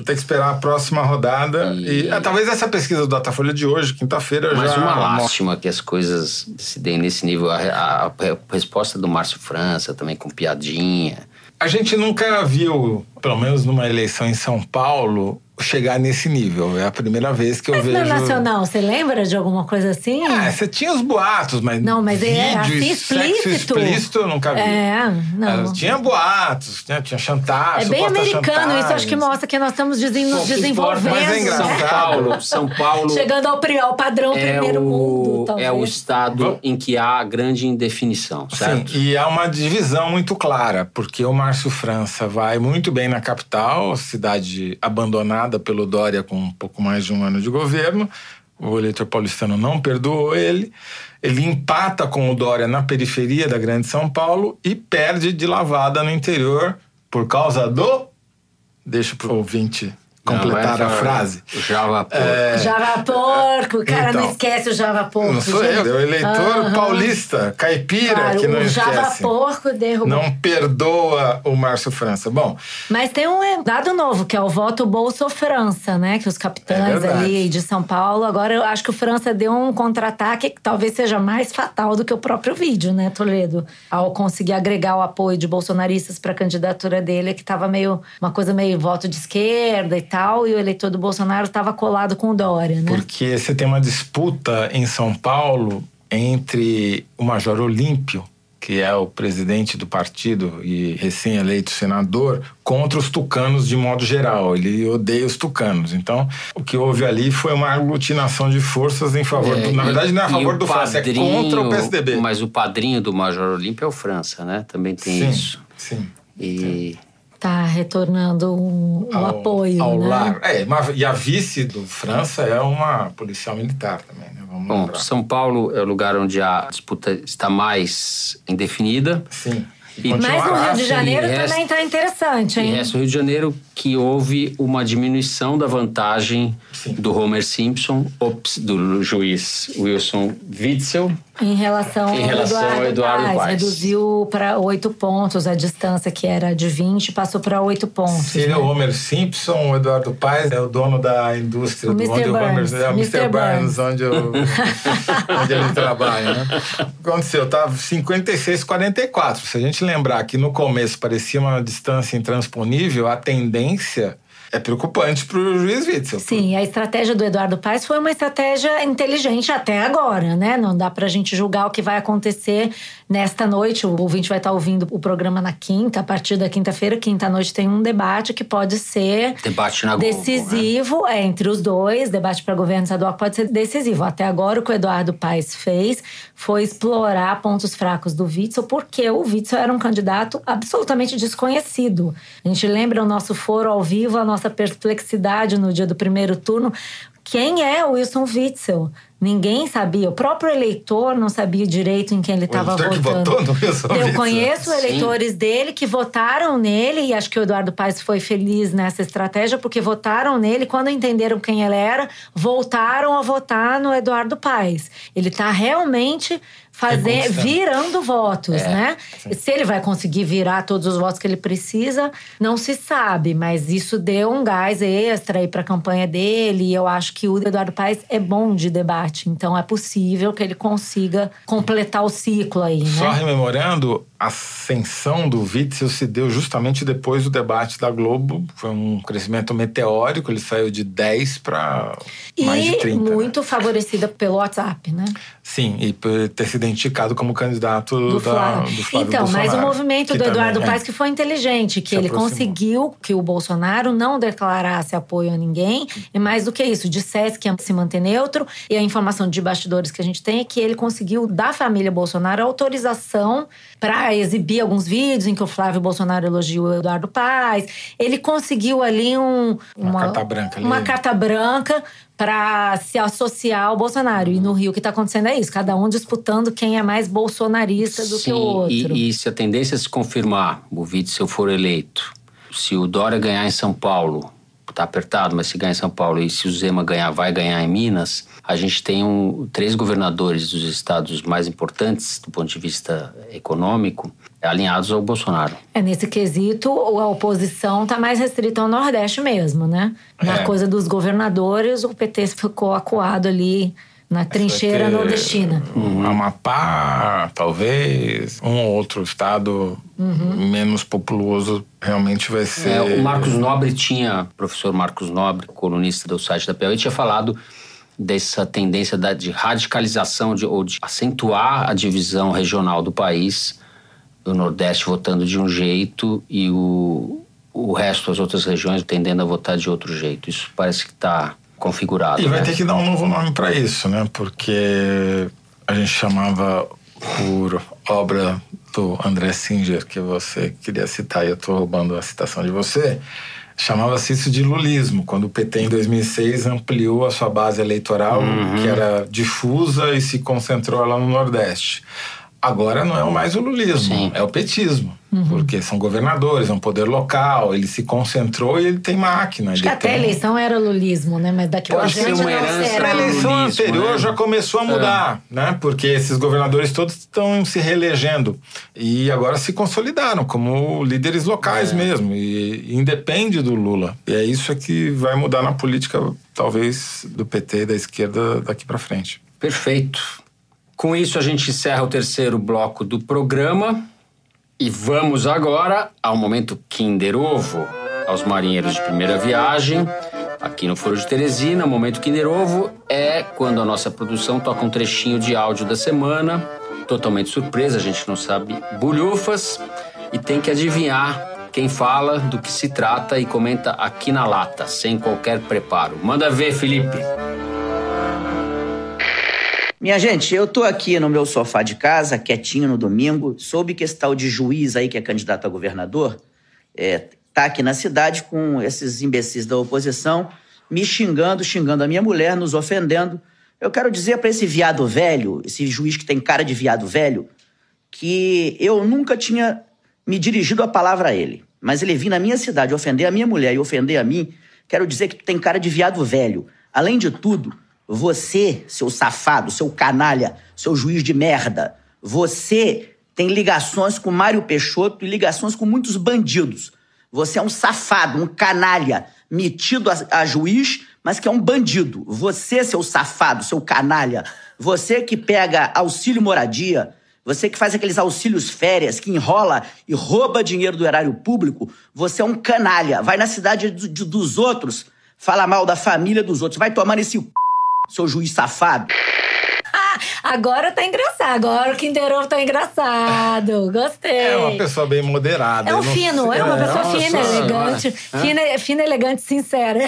tem que esperar a próxima rodada. E, e ah, talvez essa pesquisa do Datafolha de hoje, quinta-feira, já... Mas uma lástima que as coisas se deem nesse nível. A, a, a resposta do Márcio França também com piadinha a gente nunca viu, pelo menos numa eleição em São Paulo, chegar nesse nível. É a primeira vez que eu mas vejo. Mas na nacional, você lembra de alguma coisa assim? É, você tinha os boatos, mas. Não, mas é assim explícito. explícito eu nunca vi. É, não. Tinha boatos, tinha, tinha chantagem. É bem americano, isso acho que mostra que nós estamos nos desenvolvendo. Mas é engraçado. São Paulo, São Paulo. Chegando ao, ao padrão é primeiro o, mundo. Talvez. É o estado em que há grande indefinição, certo? Sim, e há uma divisão muito clara, porque o Márcio França vai muito bem na capital, cidade abandonada pelo Dória com um pouco mais de um ano de governo. O eleitor paulistano não perdoou ele. Ele empata com o Dória na periferia da Grande São Paulo e perde de lavada no interior por causa do. Deixa pro ouvinte completar não, é a frase. Java Porco. É... Java Porco, o cara então, não esquece o Java Porco. Não sou gente. eu, é o eleitor uhum. paulista, caipira, claro, que não o esquece. O Java Porco derrubou. Não perdoa o Márcio França. Bom. Mas tem um dado novo, que é o voto Bolso-França, né? Que os capitães é ali de São Paulo. Agora eu acho que o França deu um contra-ataque que talvez seja mais fatal do que o próprio vídeo, né, Toledo? Ao conseguir agregar o apoio de bolsonaristas para a candidatura dele, que estava meio uma coisa meio voto de esquerda e tal e o eleitor do Bolsonaro estava colado com o Dória, né? Porque você tem uma disputa em São Paulo entre o Major Olímpio, que é o presidente do partido e recém-eleito senador, contra os tucanos de modo geral. Ele odeia os tucanos. Então, o que houve ali foi uma aglutinação de forças em favor É, do. Na e- verdade, não é a favor do França, é contra o PSDB. Mas o padrinho do Major Olímpio é o França, né? Também tem sim, isso. sim. E Tá retornando o, o apoio, ao né? lar. É, mas- e a vice do França é uma policial militar também, né? Vamos Bom, lembrar. São Paulo é o lugar onde a disputa está mais indefinida. Sim. E Mas no Rio de. Janeiro também tá interessante, E hein? resta o Rio de Janeiro que houve uma diminuição da vantagem Sim. do Homer Simpson, ops, do juiz Wilson Witzel. Em relação, Em relação ao ao Eduardo, Paes, Paes. reduziu para oito pontos a distância que era de 20, passou para oito pontos. Se ele é o Homer Simpson, o Eduardo Paes é o dono da indústria O do Mr. onde o Homer Burns, é o Mr. Mr. Burns, Burns. onde, o- onde ele trabalha, né? O que aconteceu? Tava 56 44. Se a gente lembrar que no começo parecia uma distância intransponível, a tendência é preocupante para o juiz Witzel. Sim, a estratégia do Eduardo Paes foi uma estratégia inteligente até agora, né? Não dá pra gente julgar o que vai acontecer nesta noite. O ouvinte vai estar ouvindo o programa na quinta, a partir da quinta-feira. Quinta-noite tem um debate que pode ser Debate na Globo, né? decisivo é, entre os dois. Debate para governo estadual pode ser decisivo. Até agora, o que o Eduardo Paes fez foi explorar pontos fracos do Witzel, porque o Witzel era um candidato absolutamente desconhecido. A gente lembra o nosso foro ao vivo, a nossa perplexidade no dia do primeiro turno. Quem é o Wilson Witzel? Ninguém sabia. O próprio eleitor não sabia direito em quem ele estava votando. Eu conheço Sim. eleitores dele que votaram nele, e acho que o Eduardo Paes foi feliz nessa estratégia, porque votaram nele, quando entenderam quem ele era, voltaram a votar no Eduardo Paes. Ele está realmente fazer, Reconquistando. virando votos, É, né? Se ele vai conseguir virar todos os votos que ele precisa, não se sabe, mas isso deu um gás extra aí para a campanha dele, e eu acho que o Eduardo Paes é bom de debate, então é possível que ele consiga completar o ciclo aí, né? Só rememorando, ascensão do Witzel se deu justamente depois do debate da Globo. Foi um crescimento meteórico, ele saiu de 10 para mais de E 30. né? muito favorecida pelo WhatsApp, né? Sim, e por ter sido indicado como candidato Do da, Flávio. do Flávio então, mas o Bolsonaro, movimento do Eduardo é. Paes que foi inteligente, que Se ele aproximou. conseguiu que o Bolsonaro não declarasse apoio a ninguém. E mais do que isso, dissesse que ia se manter neutro. E a informação de bastidores que a gente tem é que ele conseguiu, da família Bolsonaro, autorização para exibir alguns vídeos em que o Flávio Bolsonaro elogia o Eduardo Paes. Ele conseguiu ali um, Uma carta branca ali. Uma carta branca para se associar ao Bolsonaro. E no Rio o que está acontecendo é isso: cada um disputando quem é mais bolsonarista do que o outro. E, e se a tendência se confirmar, o Witzel for eleito, se o Dória ganhar em São Paulo, tá apertado, mas se ganhar em São Paulo e se o Zema ganhar, vai ganhar em Minas, a gente tem um, três governadores dos estados mais importantes do ponto de vista econômico alinhados ao Bolsonaro. É, nesse quesito, a oposição está mais restrita ao Nordeste mesmo, né? Na É. coisa dos governadores, o PT ficou acuado ali na trincheira ter nordestina. o Amapá, talvez, um ou outro estado Uhum. menos populoso realmente vai ser. É, o Marcos Nobre tinha, o professor Marcos Nobre, colunista do site da PL, tinha falado dessa tendência da, de radicalização de, ou de acentuar a divisão regional do país, o Nordeste votando de um jeito e o, o resto, as outras regiões, tendendo a votar de outro jeito. Isso parece que está configurado. E vai né? ter que dar um novo nome para isso, né? Porque a gente chamava por obra do André Singer, que você queria citar, e eu estou roubando a citação de você, chamava-se isso de lulismo, quando o PT em 2006 ampliou a sua base eleitoral, Uhum. que era difusa e se concentrou lá no Nordeste. Agora não é mais o lulismo, Sim. é o petismo. Porque são governadores, é um poder local, ele se concentrou e ele tem máquina. Acho ele que até a tem... eleição era lulismo, né? Mas daqui pra Pode ser frente uma não herança do eleição lulismo, anterior né? já começou a mudar, né? Porque esses governadores todos estão se reelegendo e agora se consolidaram como líderes locais mesmo e independe do Lula. E é isso que vai mudar na política, talvez, do PT e da esquerda daqui para frente. Perfeito. Com isso, a gente encerra o terceiro bloco do programa e vamos agora ao momento Kinder Ovo. aos marinheiros de primeira viagem. Aqui no Foro de Teresina, Momento Kinder Ovo é quando a nossa produção toca um trechinho de áudio da semana, totalmente surpresa, a gente não sabe bulhufas, e tem que adivinhar quem fala, do que se trata e comenta aqui na lata, sem qualquer preparo. Manda ver, Felipe. Minha gente, eu tô aqui no meu sofá de casa, quietinho no domingo, soube que esse tal de juiz aí que é candidato a governador é, tá aqui na cidade com esses imbecis da oposição me xingando, xingando a minha mulher, nos ofendendo. Eu quero dizer para esse viado velho, esse juiz que tem cara de viado velho, que eu nunca tinha me dirigido a palavra a ele. Mas ele vir na minha cidade ofender a minha mulher e ofender a mim, quero dizer que tu tem cara de viado velho. Além de tudo, você, seu safado, seu canalha, seu juiz de merda, você tem ligações com Mário Peixoto e ligações com muitos bandidos. Você é um safado, um canalha, metido a, a, juiz, mas que é um bandido. Você, seu safado, seu canalha, você que pega auxílio moradia, você que faz aqueles auxílios férias, que enrola e rouba dinheiro do erário público, você é um canalha. Vai na cidade do, de, dos outros, fala mal da família dos outros. Vai tomar nesse c seu juiz safado. Agora tá engraçado. Agora o Kinder Ovo tá engraçado. Gostei. É uma pessoa bem moderada. É um fino, sei. é uma pessoa Nossa, fina, elegante. Fina, fina, elegante, sincera.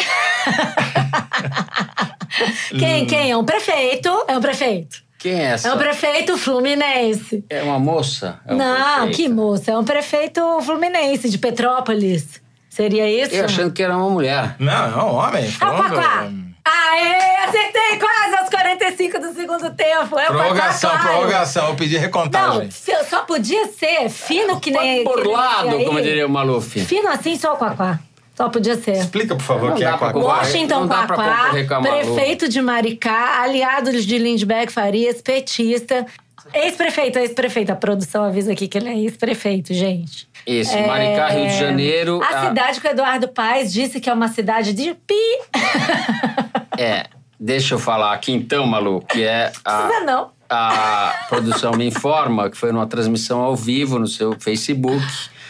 quem, quem? É um prefeito? É um prefeito. Quem é essa? É um prefeito fluminense. É uma moça? É um Não, prefeito? que moça. É um prefeito fluminense, de Petrópolis. Seria isso? Eu achando que era uma mulher. Não, é um homem. É Quaquá. Aê, acertei quase aos 45 do segundo tempo. É o Prorrogação, claro. prorrogação. Eu pedi Não, recontagem. se- só podia ser fino que nem. que nem Borlado, como diria o Maluf. Fino assim, só o Quaquá. Só podia ser. Explica, por favor, Não quem é Quaquá. Washington não Quaquá, Malu. prefeito de Maricá, aliado de Lindbergh Farias, petista. Ex-prefeito, ex-prefeito. A produção avisa aqui que ele é ex-prefeito, gente. Isso, Maricá, Rio de Janeiro. A a- cidade que o Eduardo Paes disse que é uma cidade de pi. É, deixa eu falar aqui então, Malu, que é a. Precisa não. A produção me informa que foi numa transmissão ao vivo no seu Facebook,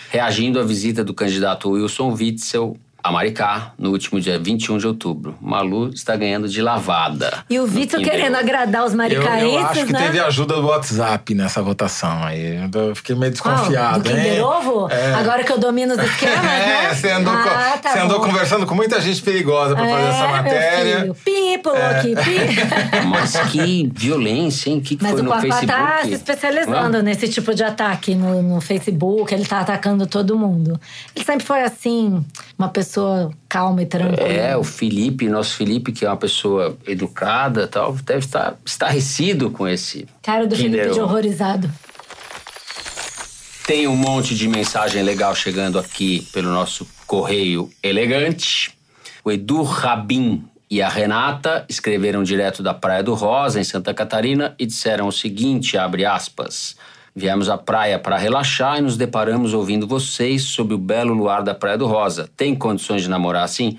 reagindo à visita do candidato Wilson Witzel a Maricá no último dia 21 de outubro. Malu está ganhando de lavada. E o Vitor querendo agradar os Eu, maricaenses, eu acho que né? teve ajuda do WhatsApp nessa votação aí. Eu fiquei meio desconfiado, Qual? Do hein? Ovo? É. Agora que eu domino os esquemas, né? É, você andou, ah, tá você andou conversando com muita gente perigosa pra fazer essa É, matéria. People aqui, pi. Mas que violência, hein? O que, que Mas foi o no Quaquá Facebook? tá se especializando Hã? nesse tipo de ataque no, no Facebook, ele tá atacando todo mundo. Ele sempre foi assim, uma pessoa calma e tranquila. É, o Felipe, nosso Felipe, que é uma pessoa educada tal, deve estar estarrecido com esse. Cara do Felipe de horrorizado. Tem um monte de mensagem legal chegando aqui pelo nosso correio elegante. O Edu Rabin e a Renata escreveram direto da Praia do Rosa, em Santa Catarina, e disseram o seguinte, abre aspas... Viemos à praia para relaxar e nos deparamos ouvindo vocês sob o belo luar da Praia do Rosa. Tem condições de namorar assim?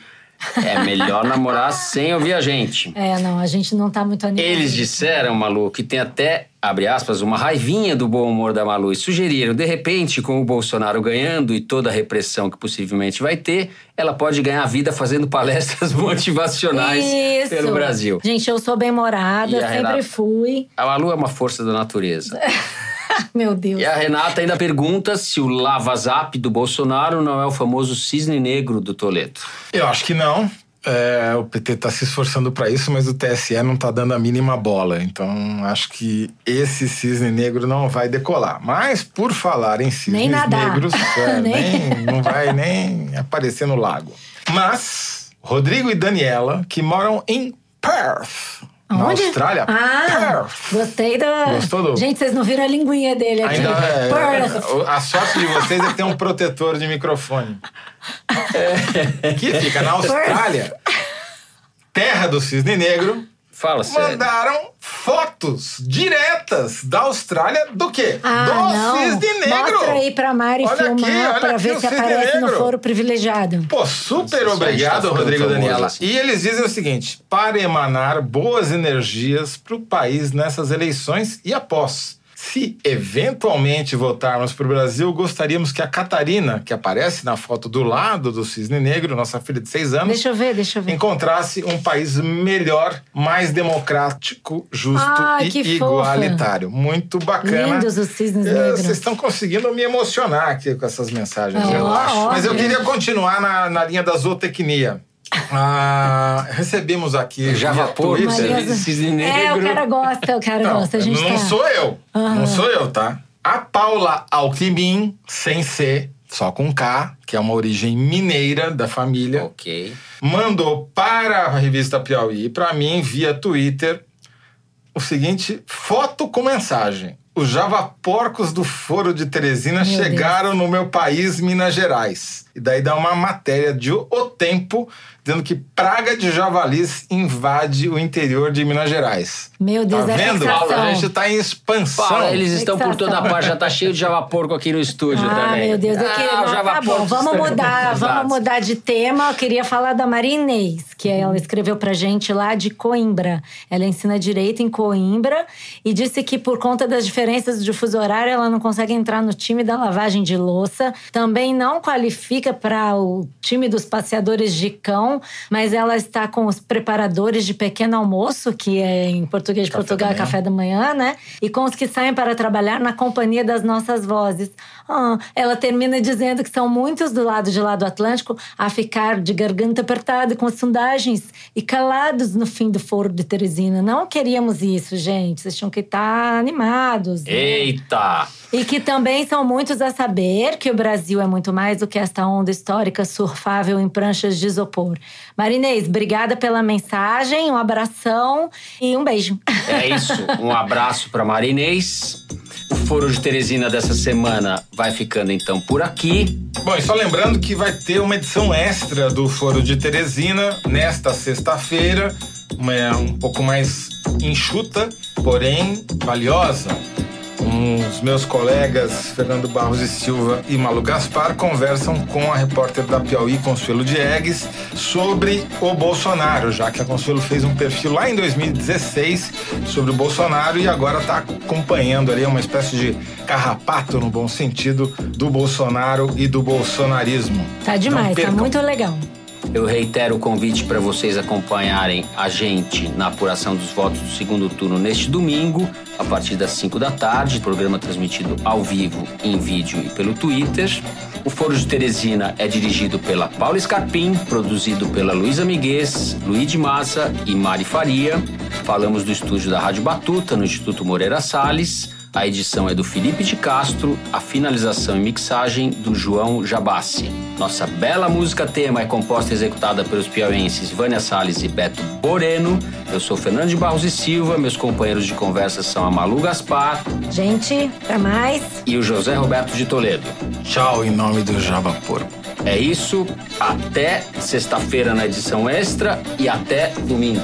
É melhor namorar sem ouvir a gente. É, não, a gente não tá muito animado. Eles disseram, Malu, que tem até, abre aspas, uma raivinha do bom humor da Malu e sugeriram, de repente, com o Bolsonaro ganhando e toda a repressão que possivelmente vai ter, ela pode ganhar vida fazendo palestras motivacionais Isso. pelo Brasil. Gente, eu sou bem-morada, sempre Renata? fui. A Malu é uma força da natureza. Meu Deus. E a Renata ainda pergunta se o Lava Zap do Bolsonaro não é o famoso cisne negro do Toledo. Eu acho que não. É, o PT está se esforçando para isso, mas o TSE não está dando a mínima bola. Então, acho que esse cisne negro não vai decolar. Mas, por falar em cisnes negros, é, nem- não vai nem aparecer no lago. Mas, Rodrigo e Daniela, que moram em Perth, na? Austrália. Ah, Perth. gostei da. Gostou do- Gente, vocês não viram a linguinha dele aqui. Ainda é, Perth. a sorte de vocês é que tem um protetor de microfone. É, que fica na Austrália, terra do cisne negro. Fala sério. Mandaram fotos diretas da Austrália do quê? Ah, do não. cisne negro. Mostra aí pra Mari Olha aqui, filmar olha pra aqui ver o se cisne aparece no negro. foro privilegiado. Pô, super obrigado, tá Rodrigo e Daniela. assim. E eles dizem o seguinte: para emanar boas energias para o país nessas eleições e após. Se eventualmente voltarmos para o Brasil, gostaríamos que a Catarina, que aparece na foto do lado do cisne negro, nossa filha de seis anos, Deixa eu ver, deixa eu ver. encontrasse um país melhor, mais democrático, justo Ai, e igualitário. Muito bacana. Lindos os cisnes É, negros. Vocês estão conseguindo me emocionar aqui com essas mensagens, É, eu acho. óbvio. Mas eu queria continuar na, na linha da zootecnia. Ah, recebemos aqui. De cisne É, o cara gosta, o cara Não, gosta. A gente não tá... sou eu. Aham. Não sou eu, tá? A Paula Alckmin, sem C, só com K, que é uma origem mineira da família, Ok. mandou para a revista Piauí, para mim, via Twitter, o seguinte: foto com mensagem. Os javaporcos do Foro de Teresina Meu chegaram no meu país, Minas Gerais. E daí dá uma matéria de O Tempo dizendo que praga de javalis invade o interior de Minas Gerais. Meu Deus, tá é vendo? fixação. A gente tá em expansão. Eles estão por toda parte, já tá cheio de Java Porco aqui no estúdio Ah, também. meu Deus, eu Ah, queria. o Java tá bom, vamos mudar, vamos mudar de tema. Eu queria falar da Maria Inês, que ela escreveu pra gente lá de Coimbra. Ela ensina direito em Coimbra e disse que por conta das diferenças de fuso horário, ela não consegue entrar no time da lavagem de louça. Também não qualifica para o time dos passeadores de cão, mas ela está com os preparadores de pequeno almoço, que é em português de Café Portugal da é café da manhã, né? E com os que saem para trabalhar na companhia das nossas vozes. Ah, ela termina dizendo que são muitos do lado de lá do Atlântico a ficar de garganta apertada com as sondagens e calados no fim do foro de Teresina. Não queríamos isso, gente. Vocês tinham que estar animados. né? Eita! E que também são muitos a saber que o Brasil é muito mais do que esta onda histórica surfável em pranchas de isopor. Marinês, obrigada pela mensagem, um abração e um beijo. É isso. Um abraço para Marinês. O Foro de Teresina dessa semana vai ficando então por aqui. Bom, e só lembrando que vai ter uma edição extra do Foro de Teresina nesta sexta-feira, uma um pouco mais enxuta, porém valiosa. Os meus colegas Fernando Barros e Silva e Malu Gaspar conversam com a repórter da Piauí, Consuelo Diegues, sobre o Bolsonaro, já que a Consuelo fez um perfil lá em 2016 sobre o Bolsonaro e agora está acompanhando ali uma espécie de carrapato, no bom sentido, do Bolsonaro e do bolsonarismo. Tá demais, tá muito legal. Eu reitero o convite para vocês acompanharem a gente na apuração dos votos do segundo turno neste domingo, a partir das 5 da tarde. Programa transmitido ao vivo, em vídeo e pelo Twitter. O Foro de Teresina é dirigido pela Paula Scarpim, produzido pela Luísa Miguez, Luiz Massa e Mari Faria. Falamos do estúdio da Rádio Batuta, no Instituto Moreira Salles. A edição é do Felipe de Castro, a finalização e mixagem do João Jabassi. Nossa bela música tema é composta e executada pelos piauenses Vânia Salles e Beto Boreno. Eu sou Fernando de Barros e Silva, meus companheiros de conversa são a Malu Gaspar Gente, até mais. e o José Roberto de Toledo. Tchau em nome do Java Porco. É isso, até sexta-feira na edição extra e até domingo.